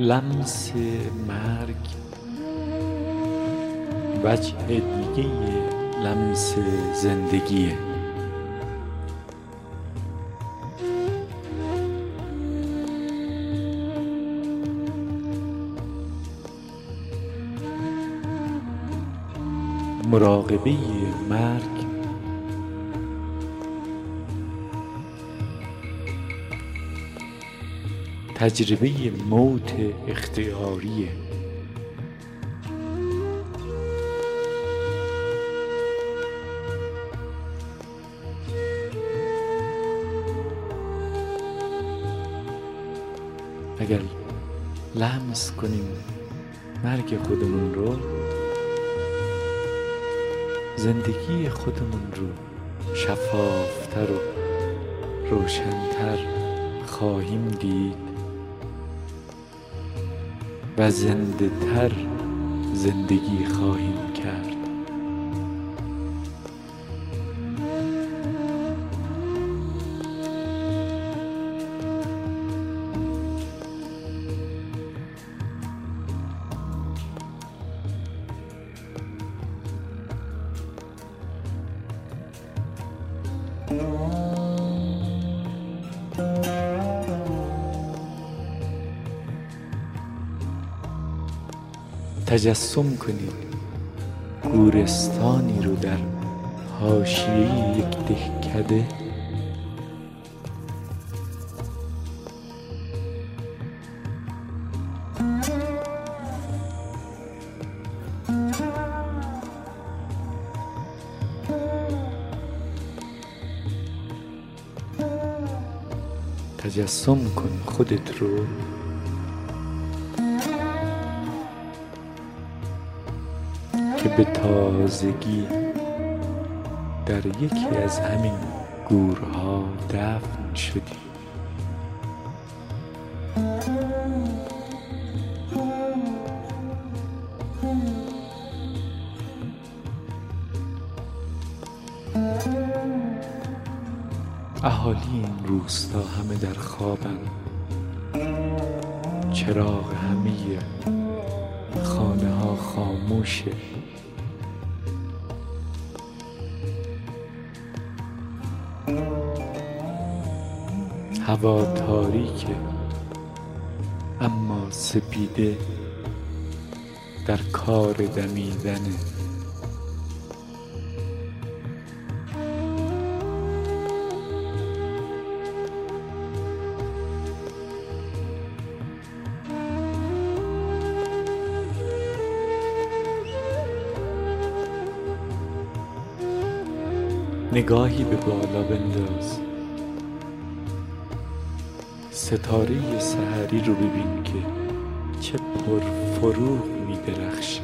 لمس مرگ. وجه دیگه لمس زندگیه. مراقبه مرگ تجربه موت اختیاریه اگر لمس کنیم مرگ خودمون رو زندگی خودمون رو شفافتر و روشنتر خواهیم دید. و زنده تر زندگی خواهیم تجسم کنید گورستانی رو در حاشیه یک دهکده. تجسم کن خودت رو. به تازگی در یکی از همین گورها دفن شدی. اهالی این روستا همه در خوابن. چراغ همه خانه ها خاموشه. هوا تاریکه اما سپیده در کار دمیدنه نگاهی به بالا بنداز. ستاره سحری رو ببین که چه پرفروغ می درخشه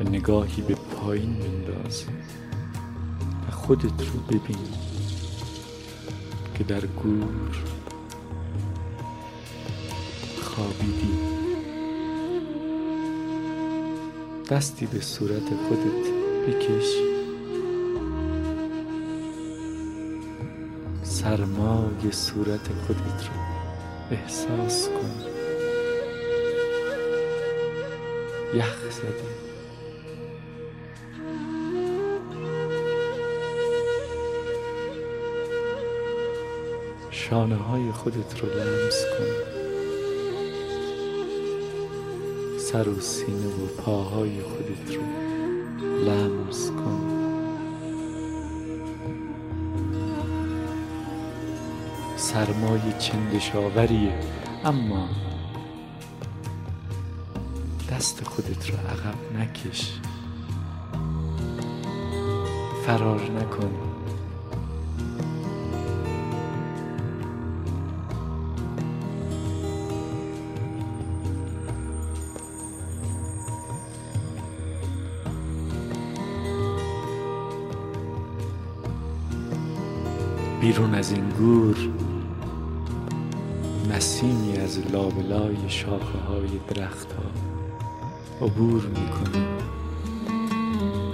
و نگاهی به پایین بنداز و خودت رو ببین که در گور خوابیدی. دستی به صورت خودت. بکش. سرمای صورت خودت رو احساس کن. یخ زده. شانه های خودت رو لمس کن. سر و سینه و پاهای خودت رو لمس کن. سرمای چندشاوریه اما دست خودت رو عقب نکش. فرار نکن. بیرون از این گور نسیمی از لابلای شاخه های درخت ها عبور می‌کنه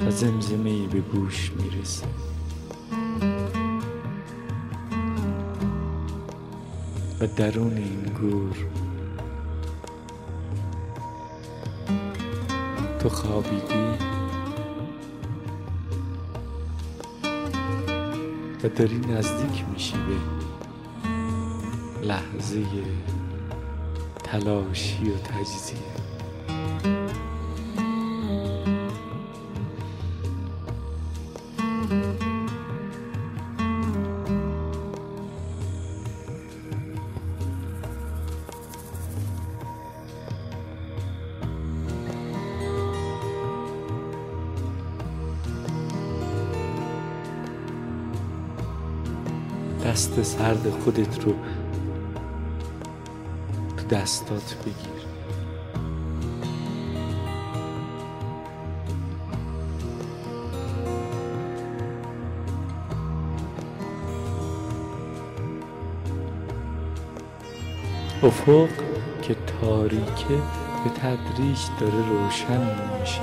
و زمزمه ای به گوش می‌رسه و درون این گور تو خوابیدی؟ و داری نزدیک میشی به لحظه تلاشی و تجزیه. سرد خودت رو تو دستات بگیر. افق که تاریکه به تدریج داره روشن میشه.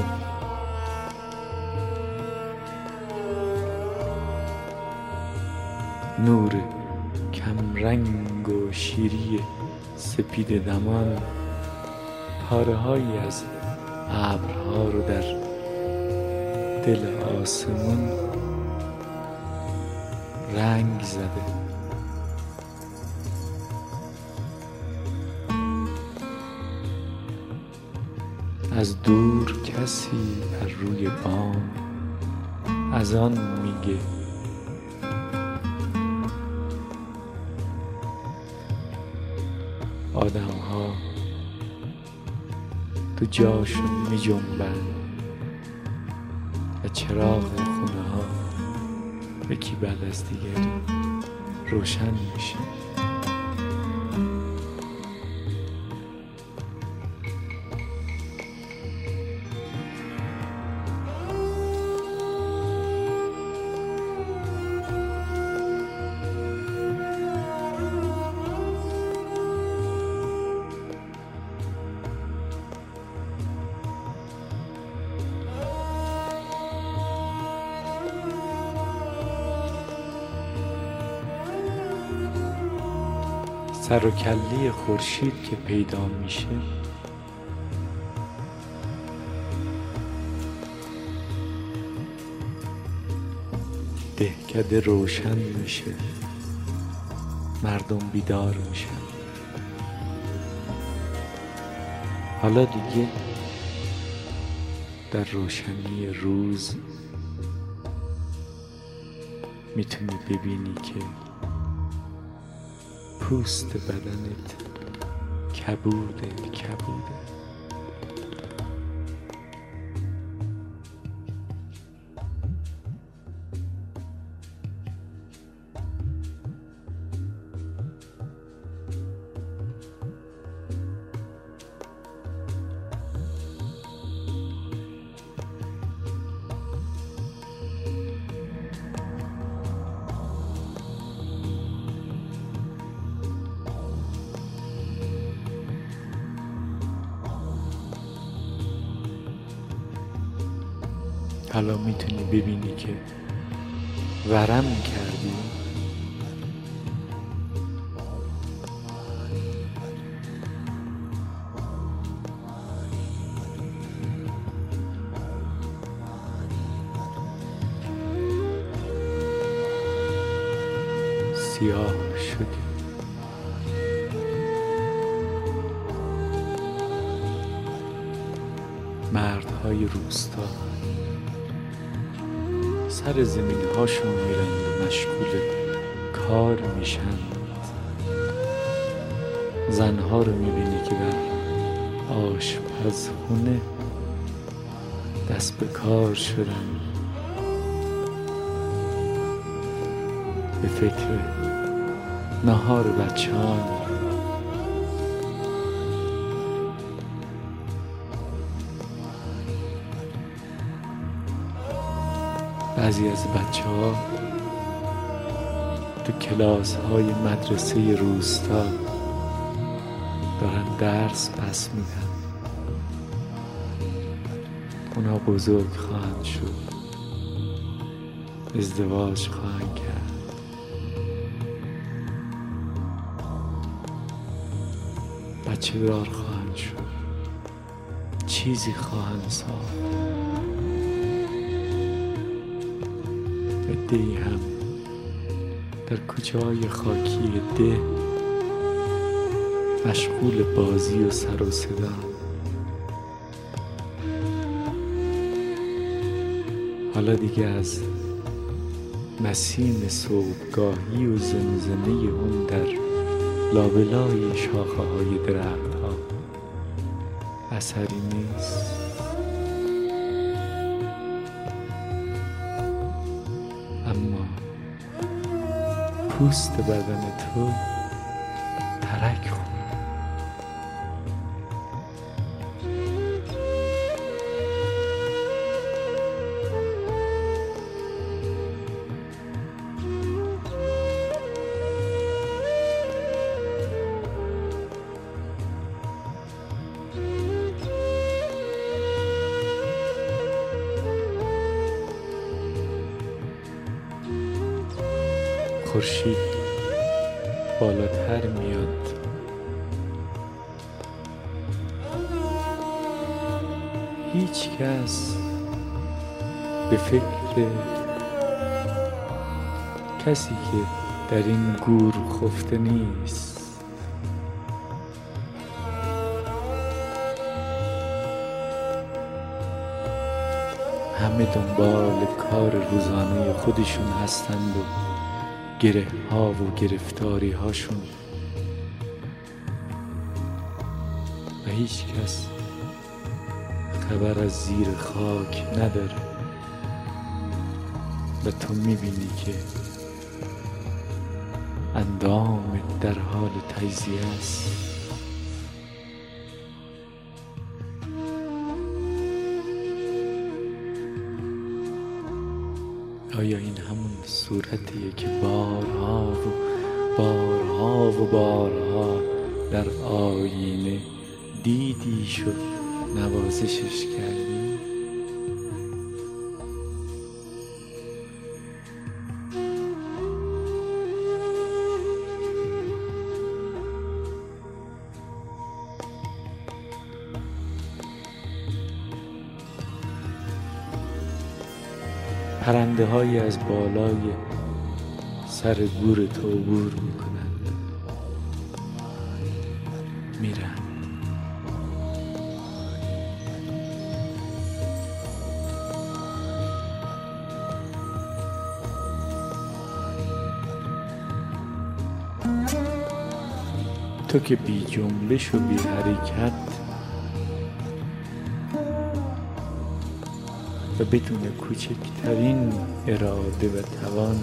نور کمرنگ و شیری سپید دمان پاره هایی از ابرها رو در دل آسمون رنگ زده. از دور کسی بر روی بام از آن میگه آدم ها تو جاشون می جنبن و چراغ خونه ها یکی بعد از دیگری روشن میشه. سر و کله خورشید که پیدا میشه. دهکده روشن میشه. مردم بیدار میشن. حالا دیگه در روشنی روز می‌تونی ببینی که پوست بدنت کبوده کبوده ببینی که ورم کردی؟ سیاه شدی. مردهای روستا. سر زمین هاشون میرند و مشغول کار میشند زنها رو می‌بینی که در آشپزخونه دست به کار شدن. به فکر نهار بچهان بعضی از بچه ها تو کلاس های مدرسه روستا دارن درس پس میدن. اونا بزرگ خواهند شد. ازدواج خواهند کرد. بچه دار خواهند شد. چیزی خواهند ساخت. ای هم در کوچه های خاکی ده مشغول بازی و سر و صدا. حالا دیگه از نسیم صبحگاهی و زمزمه اون در لابلای شاخه های درخت ها اثری نیست. پوست بدن تو. خورشید بالاتر میاد. هیچ کس به فکر کسی که در این گور خفته نیست. همه دنبال کار روزانه خودشون هستند و گره ها و گرفتاری هاشون. و هیچ کس خبر از زیر خاک نداره. و تو می‌بینی که اندام در حال تجزیه است. آیا این همون صورتیه که و بارها در آینه دیدی شد نوازشش کردی؟ پرنده های از بالای سر گور تو عبور می‌کنند. تو که بی جنبش و بی حرکت. و بدون کوچکترین اراده و توان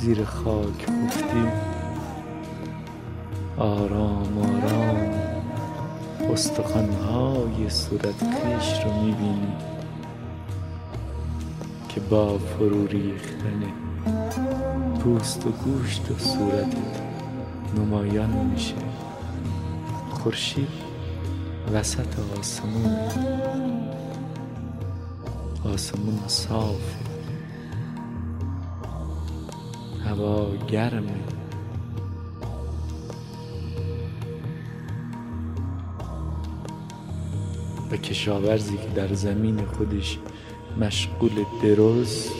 زیر خاک خفتی آرام آرام استخوانهای صورت خیش رو می‌بینی که با فرو ریختن پوست و گوشت و صورتت نمایان میشه. خورشید وسط آسمون. آسمون صاف. هوا گرمه و کشاورزی که در زمین خودش مشغول درست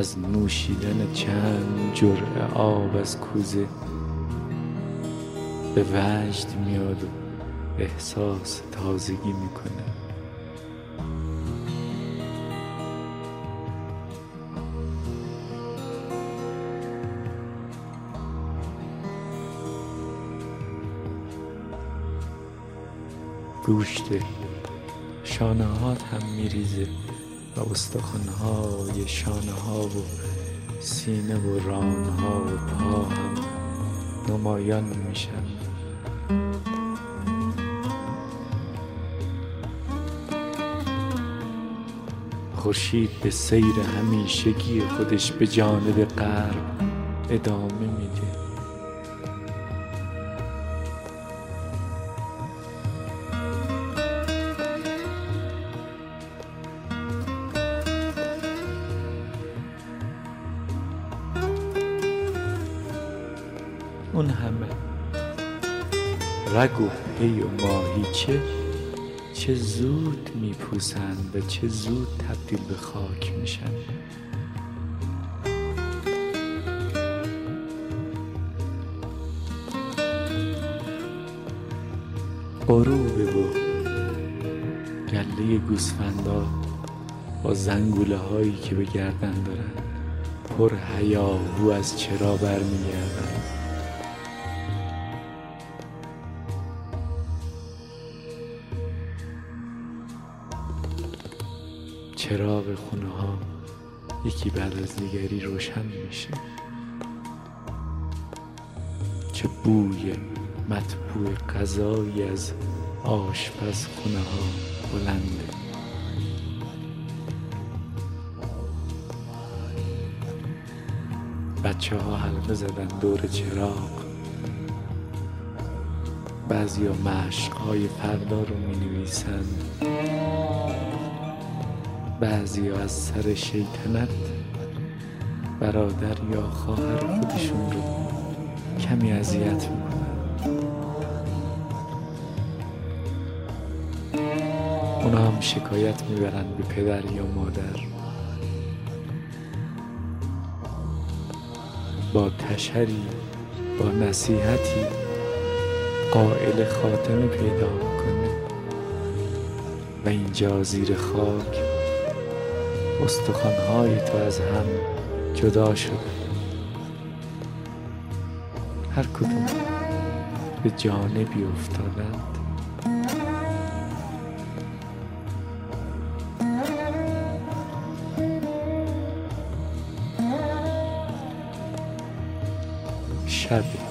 از نوشیدن چند جرعه آب از کوزه به وجد میاد و احساس تازگی می‌کنه. گوشت شانه هم میریزه. و استخوانهای شانه ها و سینه و ران ها و پا هم نمایان میشن. خورشید به سیر همیشگی خودش به جانب غرب ادامه میده. اون همه. رگ و پی و ماهیچه چه زود میپوسند و چه زود تبدیل به خاک میشن. غروبه و گله گوسفندا با زنگوله هایی که به گردن دارن پر هیاهو از چرا برمیگردن. چراغ خونه ها یکی بعد از دیگری روشن میشه. چه بوی مطبوع غذایی از آشپز خونه ها بلنده. بچه ها حلقه زدن دور چراغ. بعضی ها مشق های فردا رو می نویسن بعضی از سر شیطنت برادر یا خواهر خودشون رو کمی اذیت می‌کنن. اونا هم شکایت می‌برن به پدر یا مادر. با تشری با نصیحتی قائل خاتمه پیدا می‌کنه. و اینجا زیر خاک استخوانهای تو از هم جدا شده. هر کدوم به جانبی افتادند. شب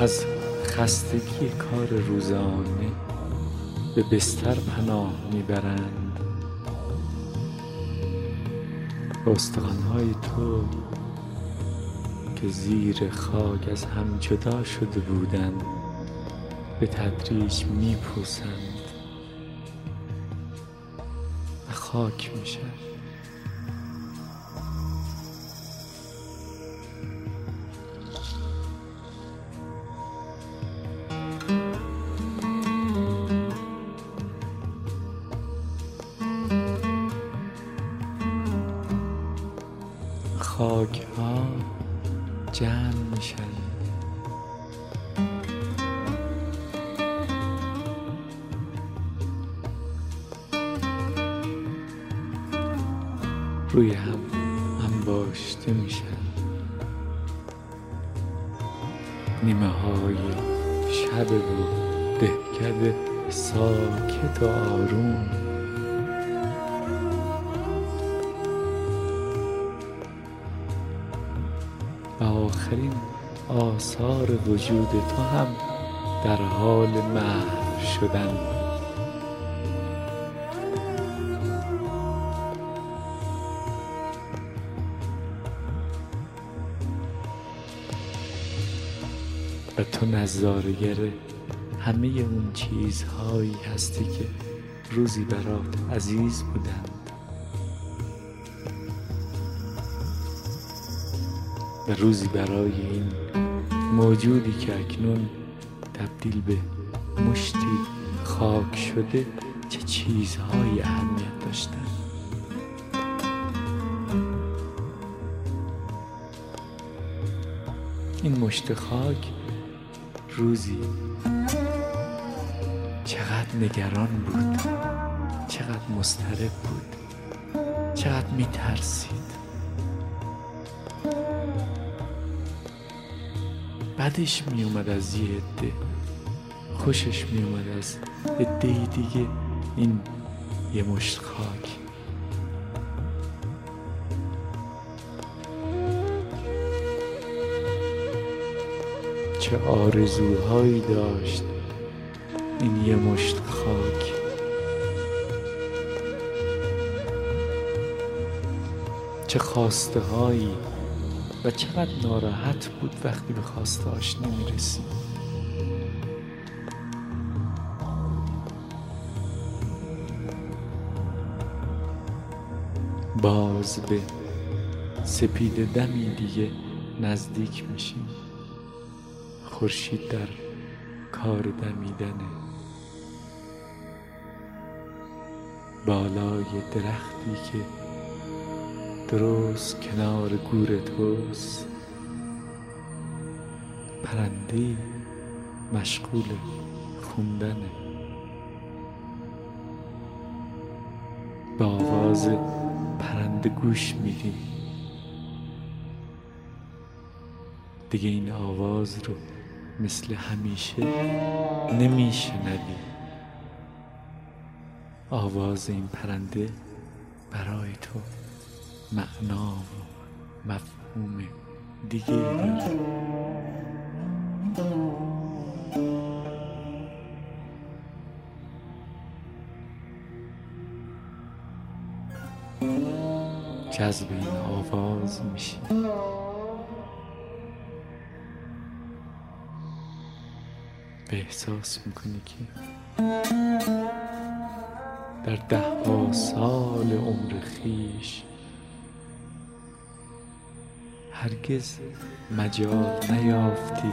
از خستگی کار روزانه به بستر پناه می‌برند. استخوانهای تو که زیر خاک از هم جدا شده بودند به تدریج میپوسند و خاک میشن وجود تو هم در حال محو شدن. و تو نظارگر همه اون چیزهایی هستی که روزی برات عزیز بودند و روزی برای این موجودی که اکنون تبدیل به مشتی خاک شده چه چیزهایی اهمیت داشتن؟ این مشت خاک روزی چقدر نگران بود چقدر مضطرب بود چقدر میترسید؟ بعدش میومد از یه عده. خوشش میومد از عده دیگه. این یه مشت خاک. چه آرزوهایی داشت این یه مشت خاک. چه خواسته هایی و چقدر ناراحت بود وقتی به خواستهاش نمی‌رسید باز به سپید دمی دیگه نزدیک میشیم. خورشید در کار دمیدنه. بالای درختی که درست کنار گور توست پرنده مشغول خوندنه به آواز پرنده گوش میدیم دیگه این آواز رو مثل همیشه نمیشنوی. آواز این پرنده برای تو. معنا و مفهوم دیگه. داره جذب این آواز میشی. به احساس می‌کنی که در ده ها سال عمر خیش هرگز مجال نیافتی.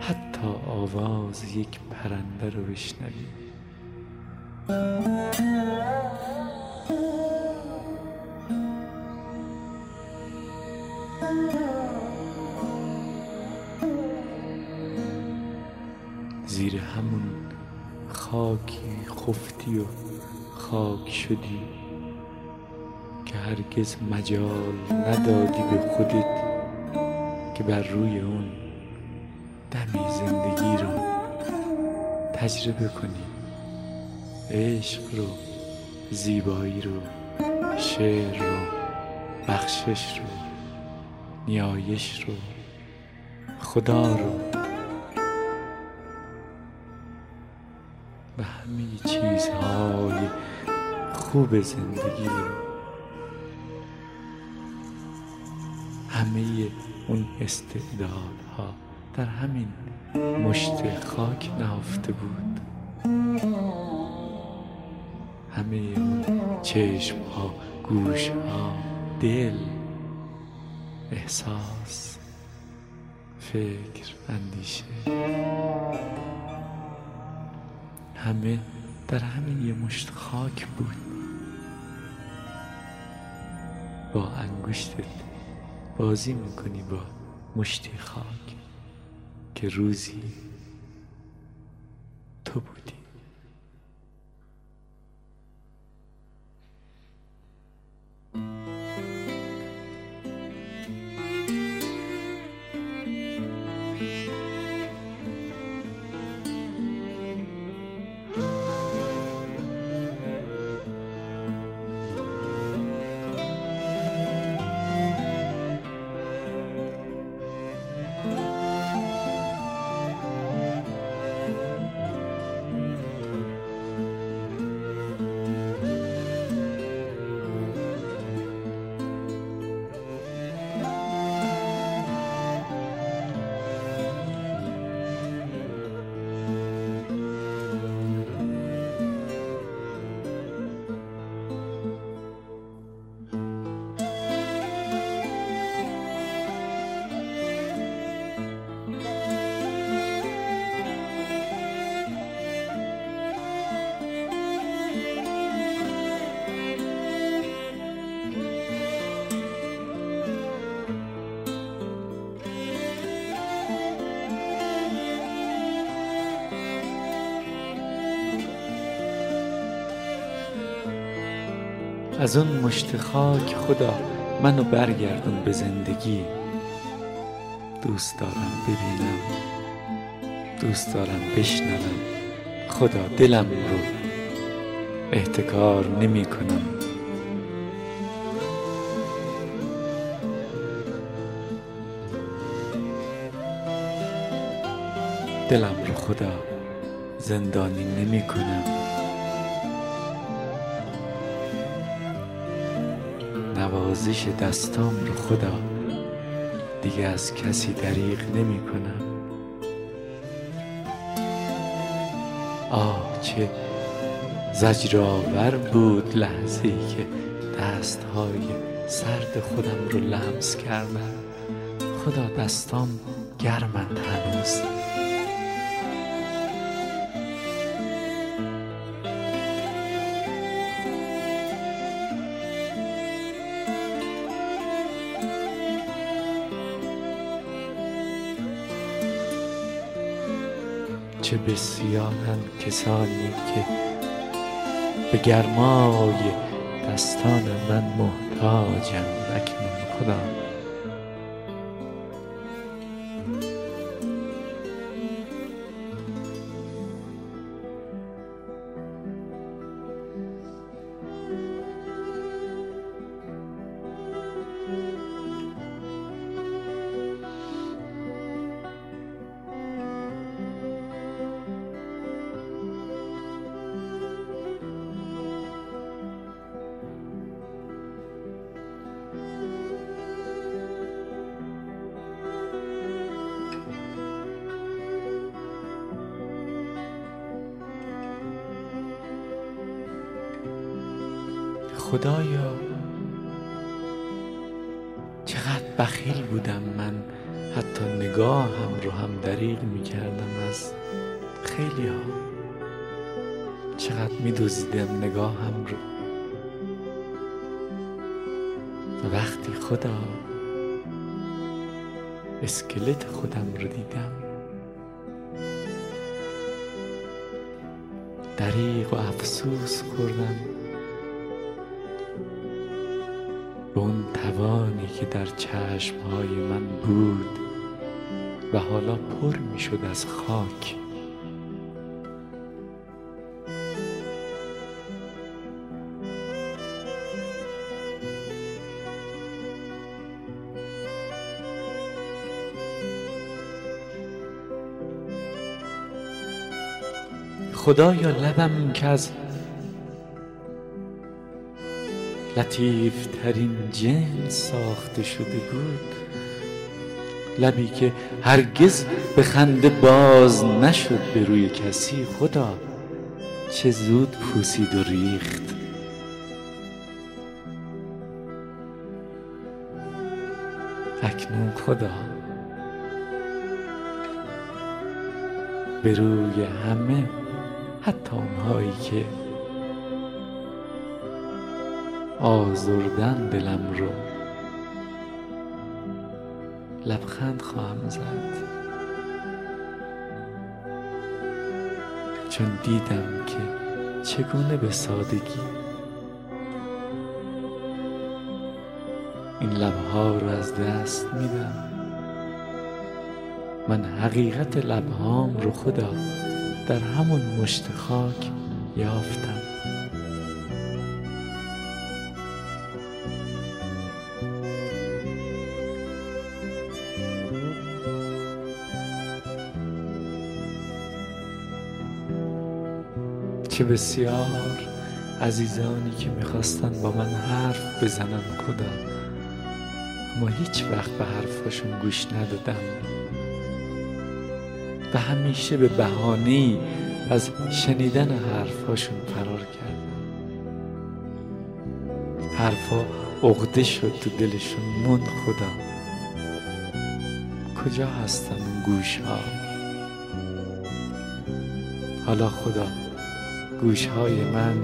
حتی آواز یک پرنده رو بشنوی. زیر همون خاکی خفتی و خاک شدی. هرگز مجال ندادی به خودت که بر روی اون دمی زندگی رو تجربه کنی. عشق رو زیبایی رو شعر رو بخشش رو نیایش رو خدا رو. و همه چیزهای خوب زندگی رو همه اون استعدادها در همین مشت خاک نهفته بود. همه اون چشم ها گوش ها دل احساس فکر اندیشه همه در همین یه مشت خاک بود. با انگشتت بازی می‌کنی با مشتی خاک که روزی تو بودی. از اون مشت خاک خدا منو برگردون به زندگی. دوست دارم ببینم دوست دارم بشنوم. خدا دلم رو احتکار نمی کنم. دلم رو خدا زندانی نمی کنم. نوازش دستام رو خدا. دیگه از کسی دریغ نمی کنم. آه چه زجرآور بود لحظه ای که دستهای سرد خودم رو لمس کردم. خدا دستام گرمند هنوز. چه بسیارند کسانی که به گرمای دستان من محتاجند. اکنون خدا. خدایا. چقدر بخیل بودم من. حتی نگاهم رو هم دریغ می کردم از خیلی ها چقدر می دوزیدم نگاهم رو. وقتی خدا اسکلت خودم رو دیدم دریغ و افسوس خوردم. به اون توانی که در چشمهای من بود و حالا پر می شد از خاک. خدایا لبم که از لطیف ترین جنس ساخته شده بود. لبی که هرگز به خنده باز نشد به روی کسی. خدا چه زود پوسید و ریخت. اکنون خدا به روی همه حتی اونهایی که آزردن دلم رو. لبخند خواهم زد. چون دیدم که چگونه به سادگی. این لبها رو از دست میدم. من حقیقت لبهام رو خدا در همون مشت خاک یافتم. چه بسیار عزیزانی که می‌خواستن با من حرف بزنن خدا اما هیچ وقت به حرفاشون گوش ندادم. و همیشه به بهانه از شنیدن حرفاشون فرار کردم. حرفا عقده شد تو دلشون. من خدا کجا هستن اون گوش ها حالا خدا گوشهای من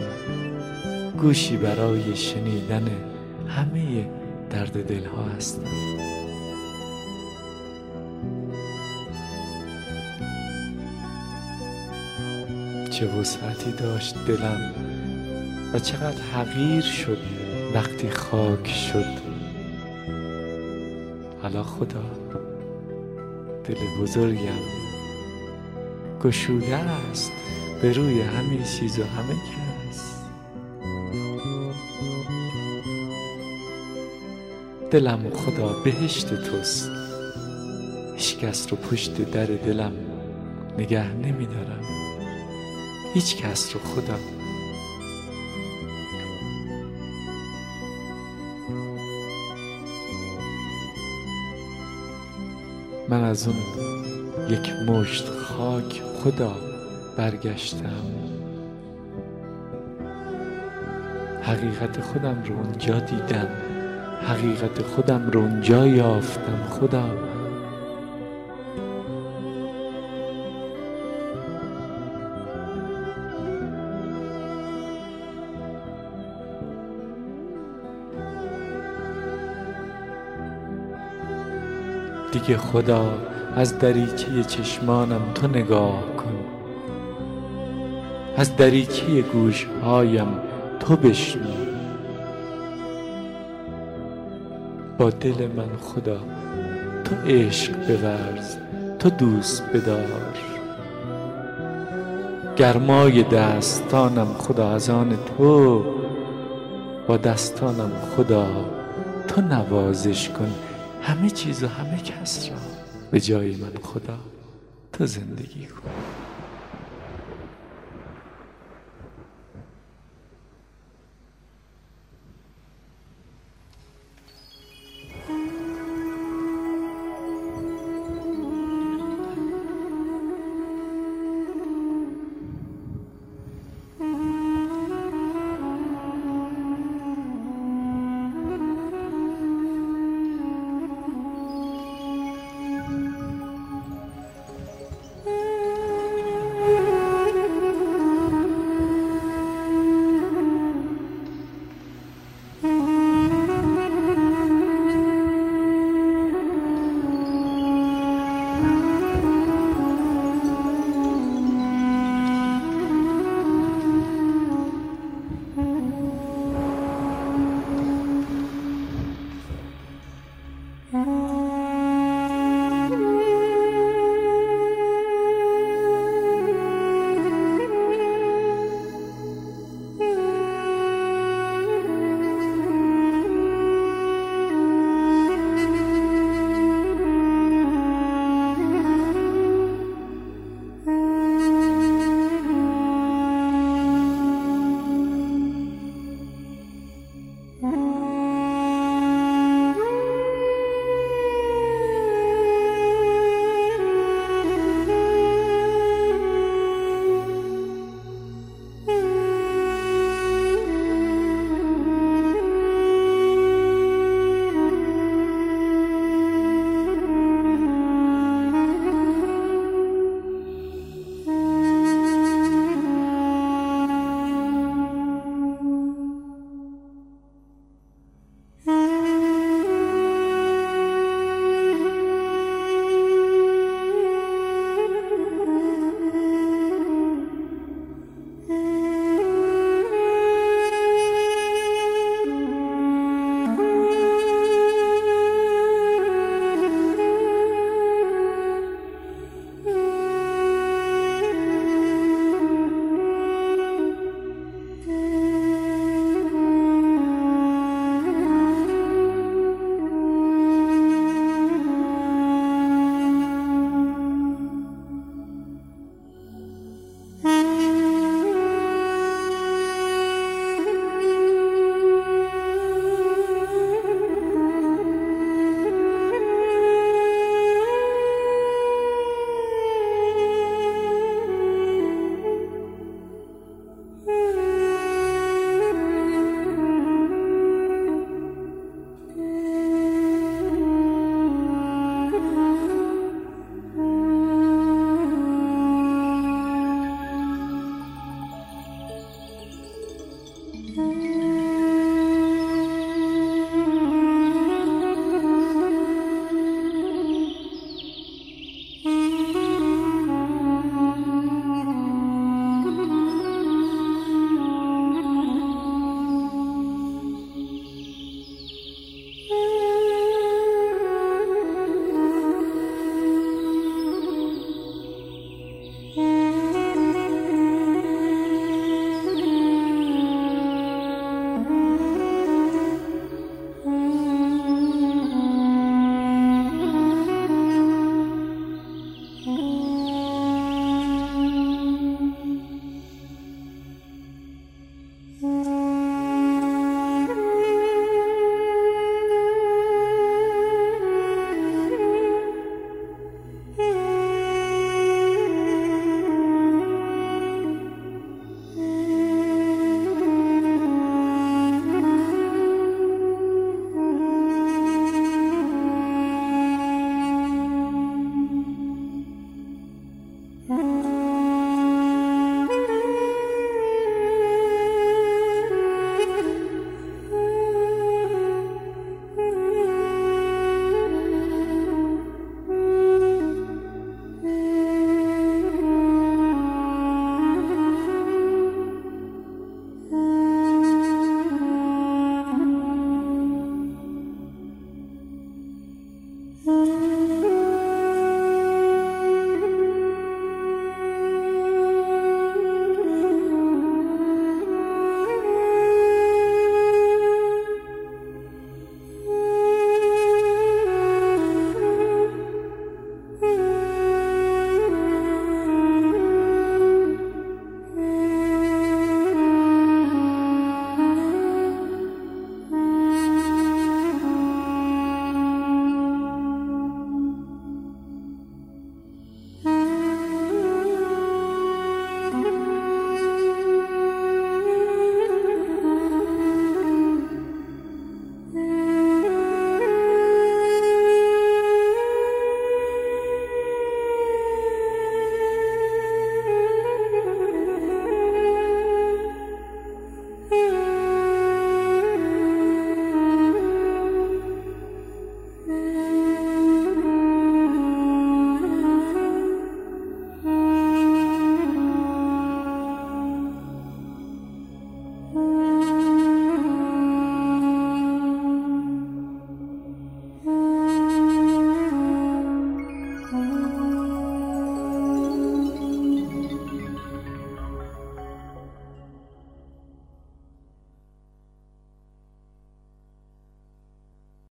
گوشی برای شنیدن همه درد دلها هستند چه وسعتی داشت دلم و چقدر حقیر شد وقتی خاک شد. حالا خدا دل بزرگم گشوده است. به روی همه چیز و همه کس. دلم خدا بهشت توست. هیچ کس رو پشت در دلم نگه نمیدارم. هیچ کس رو خدا. من از اون یک مشت خاک خدا برگشتم. حقیقت خودم رو اونجا دیدم. حقیقت خودم رو اونجا یافتم خدا. دیگه خدا از دریچه چشمانم تو نگاه کن. از دریچه گوشهایم تو بشنو. با دل من خدا تو عشق بورز تو دوست بدار. گرمای دستانم خدا از آن تو با دستانم خدا تو نوازش کن. همه چیز و همه کس را به جای من خدا تو زندگی کن.